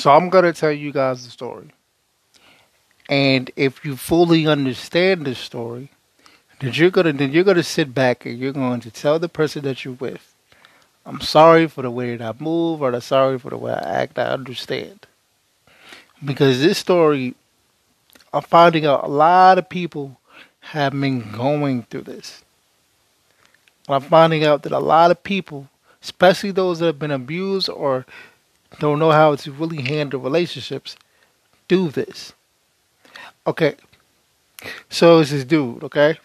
So I'm gonna tell you guys the story. And if you fully understand the story, then you're gonna then you're gonna sit back and you're going to tell the person that you're with, I'm sorry for the way that I move or I'm sorry for the way I act, I understand. Because this story I'm finding out a lot of people have been going through this. I'm finding out that a lot of people, especially those that have been abused or don't know how to really handle relationships, do this. Okay. So it's this dude, okay?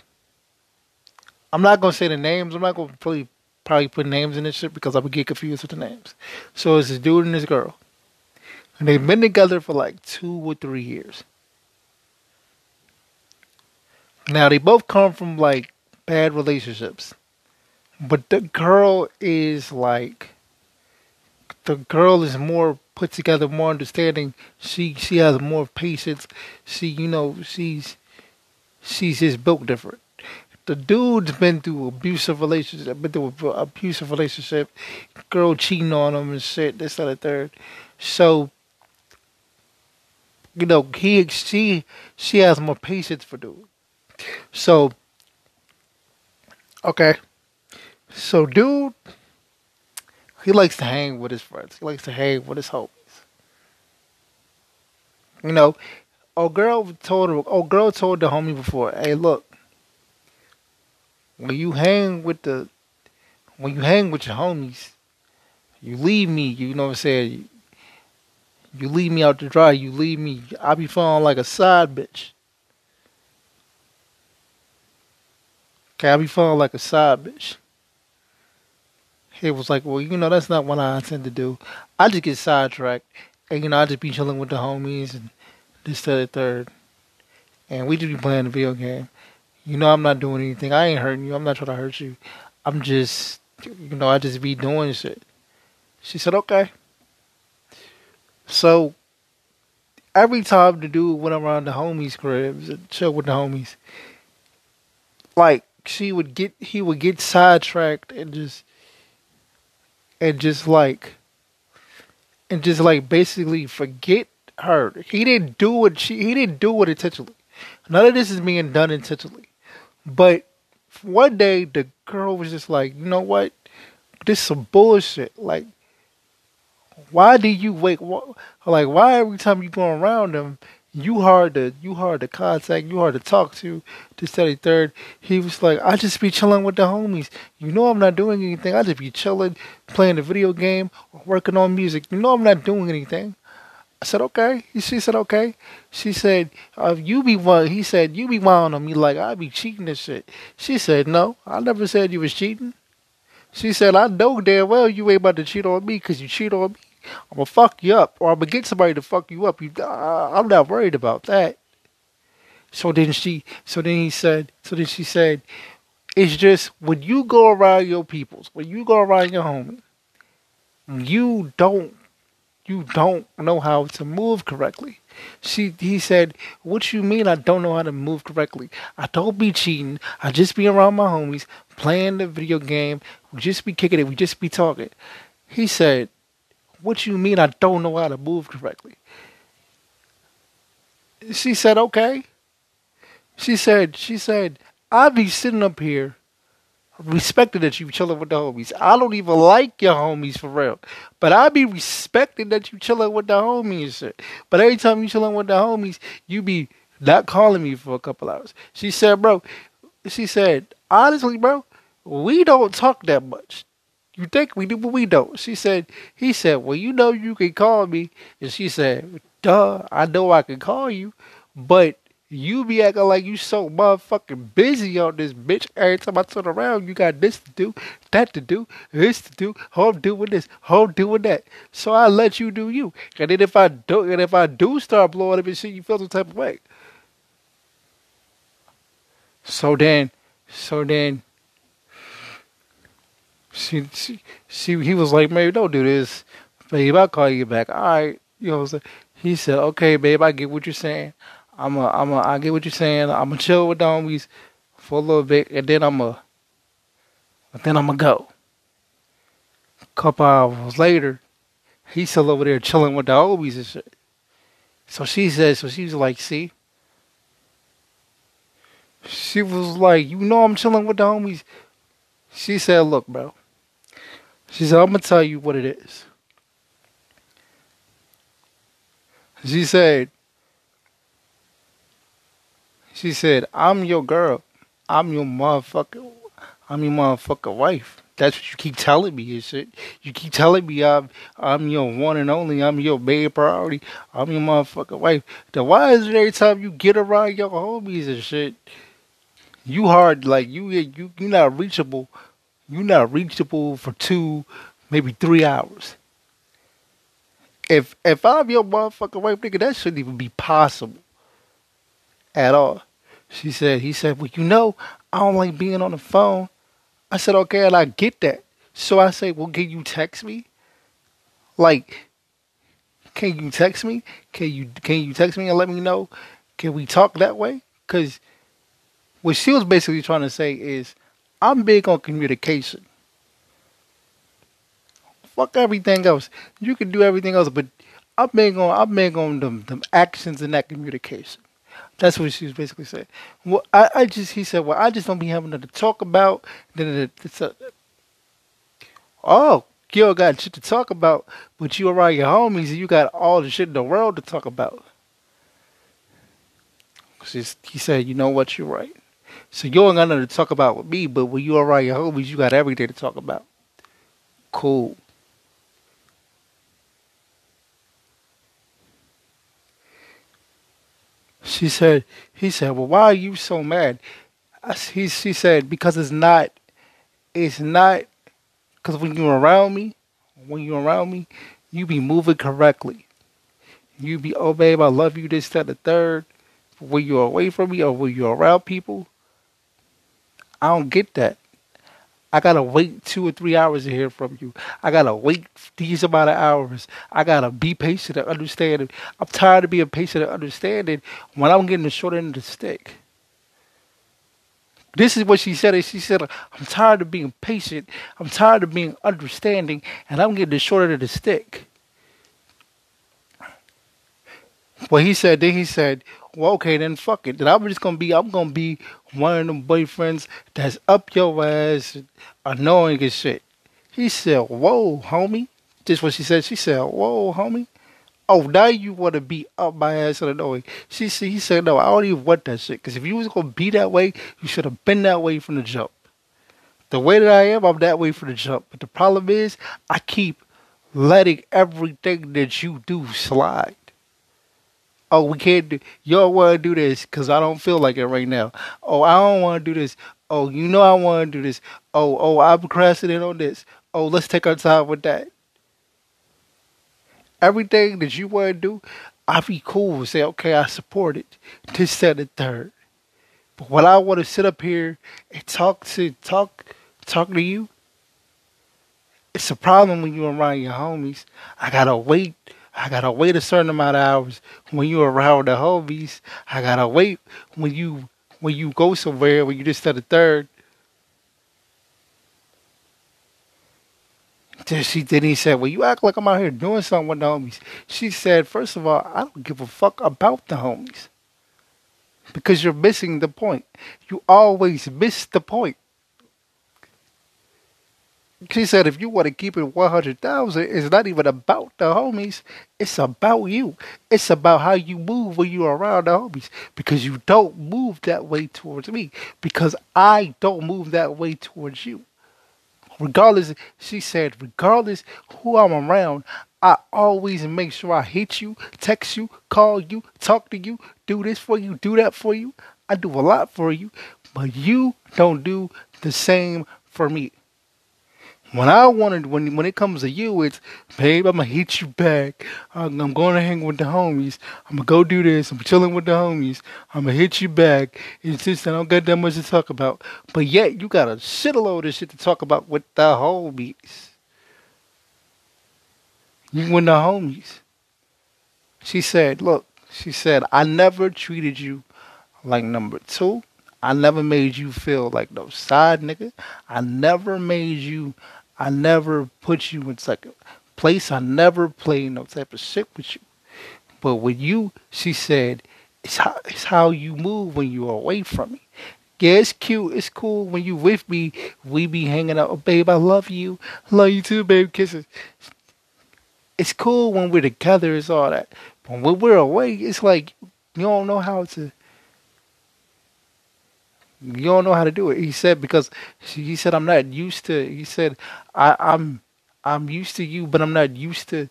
I'm not gonna say the names. I'm not gonna probably probably put names in this shit because I would get confused with the names. So it's this dude and this girl. And they've been together for like two or three years. Now they both come from like bad relationships. But the girl is like the girl is more put together, more understanding. She she has more patience. She you know she's she's just built different. The dude's been through abusive relationship, been through abusive relationship, girl cheating on him and shit. This and the third. So you know he she she has more patience for dude. So okay, so dude he likes to hang with his friends. He likes to hang with his homies. You know, old girl told her, old girl told the homie before, hey, look, when you hang with the, when you hang with your homies, you leave me, you know what I'm saying? You leave me out to dry. You leave me. I be feeling like a side bitch. Okay, I be feeling like a side bitch he was like, well, you know, that's not what I intend to do. I just get sidetracked, and you know, I just be chilling with the homies and this, that, the third, and we just be playing the video game. You know, I'm not doing anything. I ain't hurting you. I'm not trying to hurt you. I'm just, you know, I just be doing shit. She said, okay. So every time the dude went around the homies' cribs and chill with the homies, like she would get, he would get sidetracked and just and just like and just like basically forget her. He didn't do what She he didn't do it intentionally. None of this is being done intentionally. But one day the girl was just like, you know what? This is some bullshit. Like, why do you wait? Like, why every time you go around them, you hard to you hard to contact, you hard to talk to, to study third. He was like, I just be chilling with the homies. You know I'm not doing anything. I just be chilling, playing a video game, or working on music. You know I'm not doing anything. I said, okay. She said, okay. She said, uh, you be one. He said, you be one on me like I be cheating and shit. She said, no, I never said you was cheating. She said, I know damn well you ain't about to cheat on me because you cheat on me. I'm gonna fuck you up, or I'm gonna get somebody to fuck you up. You, uh, I'm not worried about that. So then she, so then he said, so then she said, it's just when you go around your peoples, when you go around your homie, you don't, you don't know how to move correctly. She, he said, what you mean I don't know how to move correctly? I don't be cheating. I just be around my homies, playing the video game. We just be kicking it. We just be talking. He said, what you mean I don't know how to move correctly? She said, Okay. She said, she said, I be sitting up here respecting that you chilling with the homies. I don't even like your homies for real. But I be respecting that you chilling with the homies shit. But every time you chilling with the homies, you be not calling me for a couple hours. She said, bro, she said, honestly, bro, we don't talk that much. You think we do, but we don't. She said, he said, well, you know you can call me. And she said, duh, I know I can call you, but you be acting like you so motherfucking busy on this bitch. Every time I turn around, you got this to do, that to do, this to do. I'm doing this, I'm doing that. So I let you do you. And then if I do, and if I do start blowing up and shit, you feel some type of way. So then, so then she, she, she, he was like, "Maybe don't do this, babe. I'll call you back." All right, you know. So he said, "Okay, babe, I get what you're saying. I'm a, I'm a, I get what you're saying. I'm gonna chill with the homies for a little bit, and then I'm a, and then I'm gonna go." A couple hours later, He's still over there chilling with the homies and shit. So she says, so she was like, see? She was like, you know I'm chilling with the homies. She said, look, bro. She said, I'm gonna tell you what it is. She said, she said, I'm your girl. I'm your motherfucker. I'm your motherfucker wife. That's what you keep telling me and shit. You keep telling me I'm I'm your one and only. I'm your main priority. I'm your motherfucker wife. Then why is it every time you get around your homies and shit, you hard like you you you're not reachable. You not reachable for two, maybe three hours. If if I'm your motherfucking wife, nigga, that shouldn't even be possible at all. She said, he said, well, you know, I don't like being on the phone. I said, okay, and I get that. So I say, well, can you text me? Like, can you text me? Can you can you text me and let me know? Can we talk that way? Because what she was basically trying to say is, I'm big on communication. Fuck everything else. You can do everything else, but I'm big on I'm big on them, them actions and that communication. That's what she was basically saying. Well, I, I just he said, well, I just don't be having nothing to talk about. Then it's a, oh, you got shit to talk about, but you around your homies and you got all the shit in the world to talk about. She's, he said, you know what, you're right. So you don't got nothing to talk about with me, but when you around your homies, you got everything to talk about. Cool. She said, he said, well, why are you so mad? I, he, she said, because it's not, it's not, because when you're around me, when you're around me, you be moving correctly. You be, oh babe, I love you, this, that, the third. When you're away from me or when you're around people, I don't get that. I gotta wait two or three hours to hear from you. I gotta wait these amount of hours. I gotta be patient and understanding. I'm tired of being patient and understanding when I'm getting the short end of the stick. This is what she said. She said, I'm tired of being patient. I'm tired of being understanding, and I'm getting the short end of the stick. Well, he said, then he said, well, okay, then fuck it. Then I'm just gonna be, I'm gonna be one of them boyfriends that's up your ass, annoying as shit. He said, whoa, homie. Just what she said. She said, whoa, homie. Oh, now you want to be up my ass and annoying. She said, he said, no, I don't even want that shit. Because if you was to be that way, you should have been that way from the jump. The way that I am, I'm that way from the jump. But the problem is, I keep letting everything that you do slide oh, we can't do, you don't want to do this because I don't feel like it right now. Oh, I don't want to do this. Oh, you know I want to do this. Oh, oh, I'm procrastinating on this. Oh, let's take our time with that. Everything that you want to do, I be cool and say, okay, I support it. This, set the third. But when I want to sit up here and talk to talk talk to you, it's a problem when you're around your homies. I gotta wait I gotta wait a certain amount of hours when you're around the homies. I gotta wait when you when you go somewhere when you just at a third. Then she then he said, Well you act like I'm out here doing something with the homies. She said, First of all, I don't give a fuck about the homies. Because you're missing the point. You always miss the point. She said, if you want to keep it 100,000, it's not even about the homies. It's about you. It's about how you move when you're around the homies. Because you don't move that way towards me. Because I don't move that way towards you. Regardless, she said, regardless who I'm around, I always make sure I hit you, text you, call you, talk to you, do this for you, do that for you. I do a lot for you, but you don't do the same for me. When I wanted, when when it comes to you, it's babe, I'm gonna hit you back. I'm, I'm going to hang with the homies. I'm gonna go do this. I'm chilling with the homies. I'm gonna hit you back. It's just I don't got that much to talk about. But yet you got a shitload of shit to talk about with the homies. You and the homies. She said, look, she said, I never treated you like number two. I never made you feel like no side nigga. I never made you I never put you in second. place. I never played no type of shit with you. But with you, she said, it's how, it's how you move when you're away from me. Yeah, it's cute. It's cool when you with me. We be hanging out. Oh, babe, I love you. Love you too, babe. Kisses. It's cool when we're together. It's all that. But when we're away, it's like you don't know how to. You don't know how to do it. He said because he said I'm not used to. He said I, I'm I'm used to you, but I'm not used to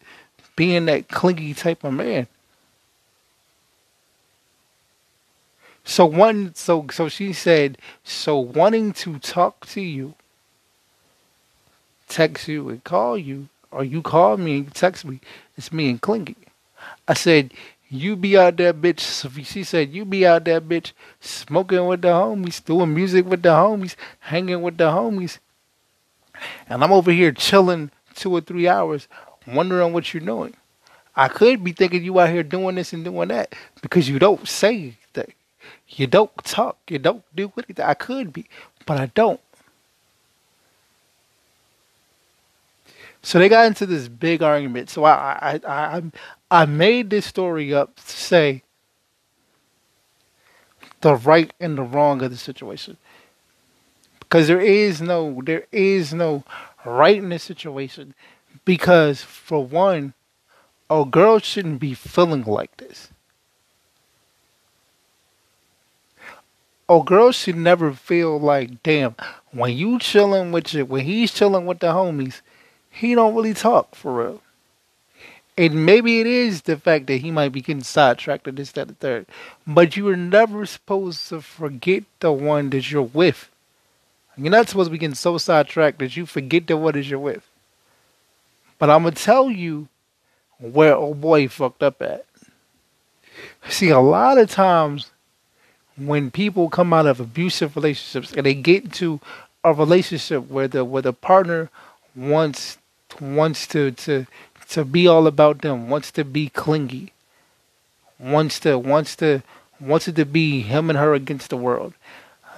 being that clingy type of man. So one, so so she said, so wanting to talk to you, text you and call you, or you call me and text me, it's me and Clingy. I said, you be out there, bitch. She said, you be out there, bitch, smoking with the homies, doing music with the homies, hanging with the homies, and I'm over here chilling two or three hours, wondering what you're doing. I could be thinking you out here doing this and doing that because you don't say that you don't talk. You don't do anything. I could be, but I don't. So they got into this big argument. So I I I I made this story up to say the right and the wrong of the situation. Because there is no there is no right in this situation. Because for one, a girl shouldn't be feeling like this. A girl should never feel like, damn, when you chilling with you, when he's chilling with the homies, he don't really talk for real. And maybe it is the fact that he might be getting sidetracked or this, that, the third. But you are never supposed to forget the one that you're with. You're not supposed to be getting so sidetracked that you forget the one that you're with. But I'm gonna tell you where old boy fucked up at. See, a lot of times when people come out of abusive relationships and they get into a relationship where the where the partner wants wants to to to be all about them, wants to be clingy, wants to wants to wants it to be him and her against the world.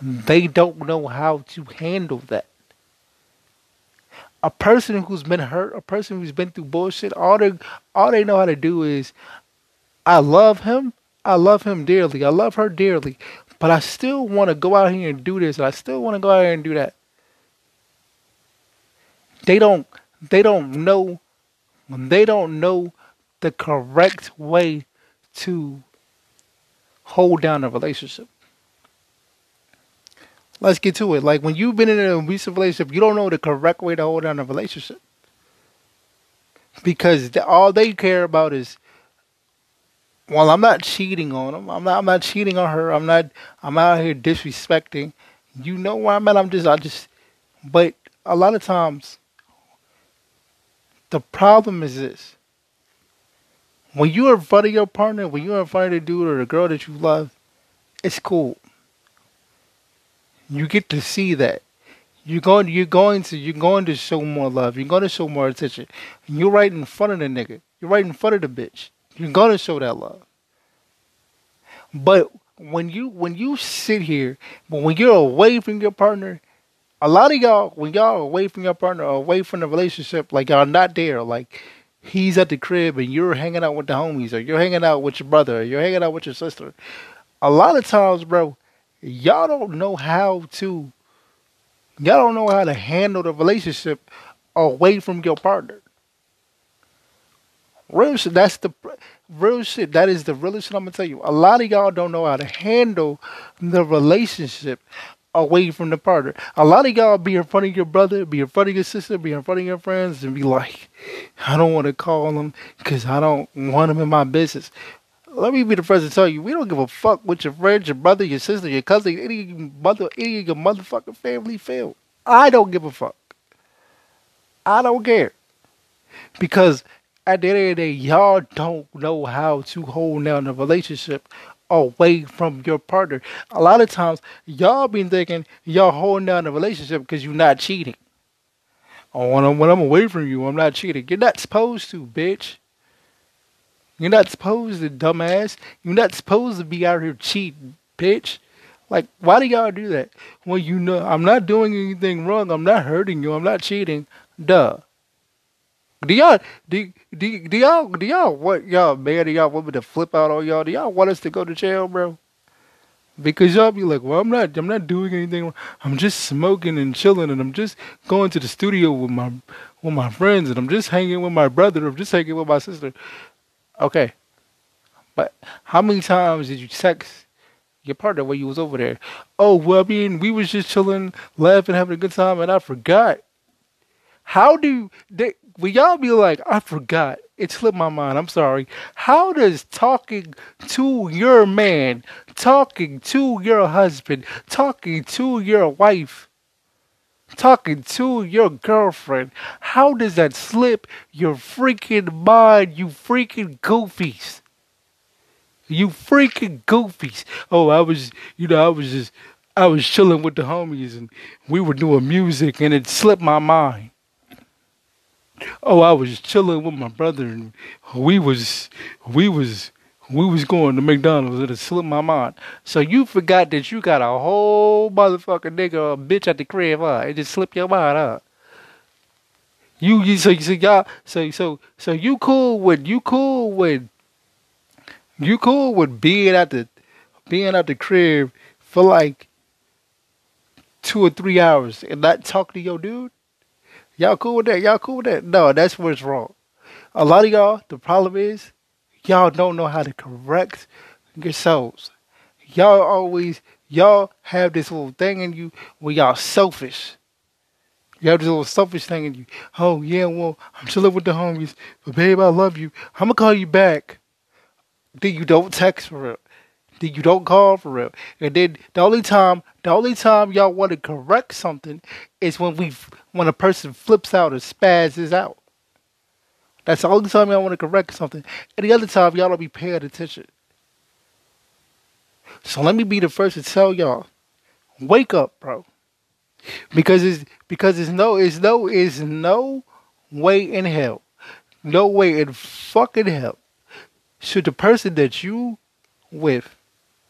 They don't know how to handle that. A person who's been hurt, a person who's been through bullshit, all they all they know how to do is I love him, I love him dearly. I love her dearly. But I still want to go out here and do this. and I still want to go out here and do that. They don't they don't know they don't know the correct way to hold down a relationship. Let's get to it. Like when you've been in an abusive relationship, you don't know the correct way to hold down a relationship. Because all they care about is well, I'm not cheating on him. I'm not. I'm not cheating on her. I'm not. I'm out here disrespecting. You know where I'm at. I'm just. I just. But a lot of times, the problem is this: when you're in front of your partner, when you're in front of the dude or the girl that you love, it's cool. You get to see that. You're going. You're going to. You're going to show more love. You're going to show more attention. You're right in front of the nigga. You're right in front of the bitch. You're gonna show that love. But when you when you sit here, but when you're away from your partner, a lot of y'all when y'all away from your partner away from the relationship, like y'all not there, like he's at the crib and you're hanging out with the homies, or you're hanging out with your brother, or you're hanging out with your sister. A lot of times, bro, y'all don't know how to y'all don't know how to handle the relationship away from your partner. Real shit. That's the real shit. That is the real shit I'm gonna tell you. A lot of y'all don't know how to handle the relationship away from the partner. A lot of y'all be in front of your brother, be in front of your sister, be in front of your friends, and be like, I don't want to call them because I don't want them in my business. Let me be the first to tell you, we don't give a fuck what your friends, your brother, your sister, your cousin, any mother, any of your motherfucking family feel. I don't give a fuck. I don't care because at the end of the day, y'all don't know how to hold down a relationship away from your partner. A lot of times, y'all been thinking y'all holding down the relationship because you're not cheating. Oh, when I'm, when I'm away from you, I'm not cheating. You're not supposed to, bitch. You're not supposed to, dumbass. You're not supposed to be out here cheating, bitch. Like, why do y'all do that? Well, you know, I'm not doing anything wrong. I'm not hurting you. I'm not cheating. Duh. Do y'all do, do, do y'all do y'all want y'all man do y'all me to flip out on y'all? Do y'all want us to go to jail, bro? Because y'all be like, well, I'm not I'm not doing anything. I'm just smoking and chilling, and I'm just going to the studio with my with my friends, and I'm just hanging with my brother. I'm just hanging with my sister. Okay, but how many times did you text your partner when you was over there? Oh, well, I mean, we was just chilling, laughing, having a good time, and I forgot. How do they? Will y'all be like, I forgot? It slipped my mind. I'm sorry. How does talking to your man, talking to your husband, talking to your wife, talking to your girlfriend, how does that slip your freaking mind, you freaking goofies? You freaking goofies. Oh, I was, you know, I was just, I was chilling with the homies and we were doing music and it slipped my mind. Oh, I was chilling with my brother and we was, we was, we was going to McDonald's and it slipped my mind. So you forgot that you got a whole motherfucking nigga or bitch at the crib, huh? It just slipped your mind, huh? You, you so, so y'all, so, so, so you cool with, you cool with you cool with being at the being at the crib for like two or three hours and not talk to your dude? Y'all cool with that? Y'all cool with that? No, that's what's wrong. A lot of y'all, the problem is y'all don't know how to correct yourselves. Y'all always y'all have this little thing in you where y'all selfish. You have this little selfish thing in you. Oh yeah, well, I'm chilling with the homies, but babe, I love you. I'm gonna call you back. Then you don't text for real. Then you don't call for real. And then the only time, the only time y'all want to correct something is when we, when a person flips out or spazzes out. That's the only time y'all want to correct something. The other time y'all don't be paying attention. So let me be the first to tell y'all, wake up, bro. Because it's because it's no it's no it's no way in hell. No way in fucking hell should the person that you with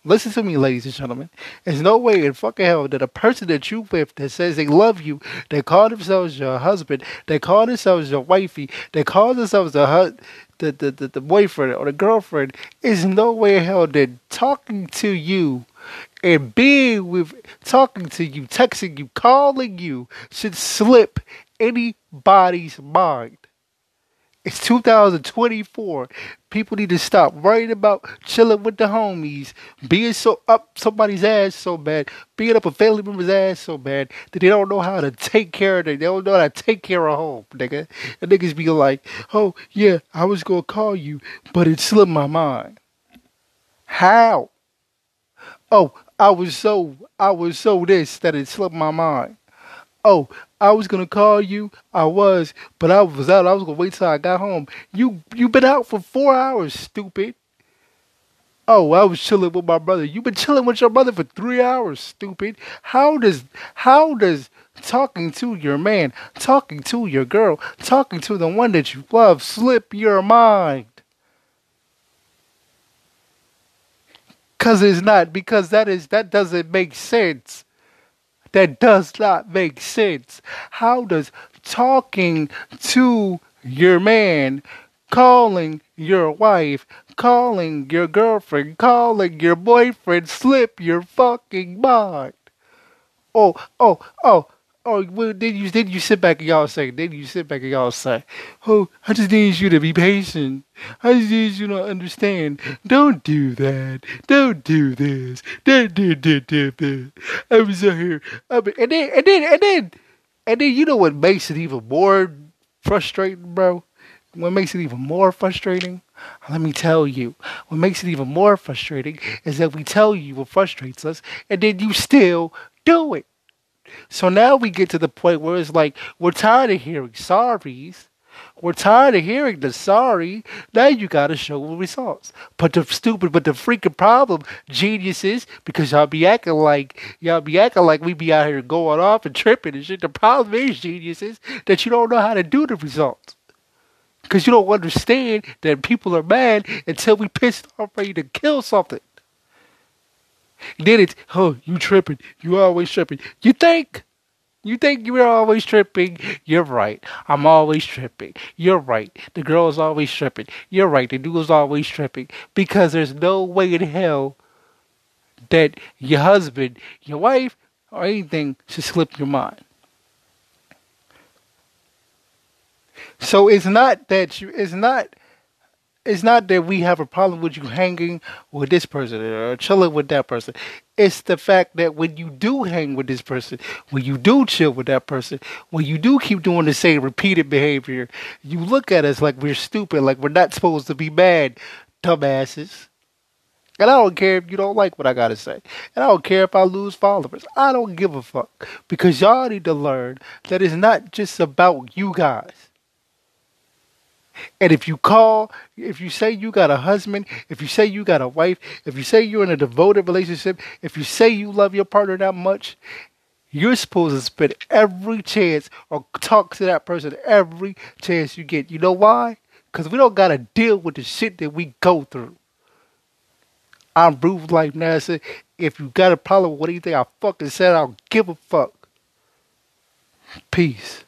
listen to me ladies and gentlemen there's no way in fucking hell that a person that you with that says they love you they call themselves your husband they call themselves your wifey they call themselves the hu- the, the, the, the boyfriend or the girlfriend is no way in hell that talking to you and being with talking to you texting you calling you should slip anybody's mind it's 2024. People need to stop worrying about chilling with the homies, being so up somebody's ass so bad, being up a family member's ass so bad that they don't know how to take care of it. They don't know how to take care of home, nigga. And niggas be like, oh, yeah, I was going to call you, but it slipped my mind. How? Oh, I was so, I was so this that it slipped my mind. Oh, I was gonna call you. I was, but I was out. I was gonna wait till I got home. You you been out for four hours, stupid. Oh, I was chilling with my brother. You've been chilling with your brother for three hours, stupid. How does how does talking to your man, talking to your girl, talking to the one that you love slip your mind? Cause it's not because that is that doesn't make sense. That does not make sense. How does talking to your man, calling your wife, calling your girlfriend, calling your boyfriend slip your fucking mind? Oh, oh, oh, Oh, well, then you then you sit back and y'all say, then you sit back and y'all say, oh, I just need you to be patient. I just need you to understand. Don't do that. Don't do this. Don't do do do do. I was out here. I mean, and then and then and then and then you know what makes it even more frustrating, bro? What makes it even more frustrating? Let me tell you. What makes it even more frustrating is that we tell you what frustrates us, and then you still do it. So now we get to the point where it's like we're tired of hearing sorries. We're tired of hearing the sorry. Now you gotta show results. But the stupid, but the freaking problem, geniuses, because y'all be acting like y'all be acting like we be out here going off and tripping and shit. The problem is, geniuses, that you don't know how to do the results. Because you don't understand that people are mad until we pissed off ready to kill something. Then it's, oh, you tripping. You always tripping. You think? You think you're always tripping? You're right. I'm always tripping. You're right. The girl is always tripping. You're right. The dude is always tripping. Because there's no way in hell that your husband, your wife, or anything should slip your mind. So it's not that you, it's not it's not that we have a problem with you hanging with this person or chilling with that person. It's the fact that when you do hang with this person, when you do chill with that person, when you do keep doing the same repeated behavior, you look at us like we're stupid, like we're not supposed to be mad, dumbasses. And I don't care if you don't like what I gotta say. And I don't care if I lose followers. I don't give a fuck. Because y'all need to learn that it's not just about you guys. And if you call, if you say you got a husband, if you say you got a wife, if you say you're in a devoted relationship, if you say you love your partner that much, you're supposed to spend every chance or talk to that person every chance you get. You know why? Because we don't got to deal with the shit that we go through. I'm Bruce Life NASA. If you got a problem with anything I fucking said, I don't give a fuck. Peace.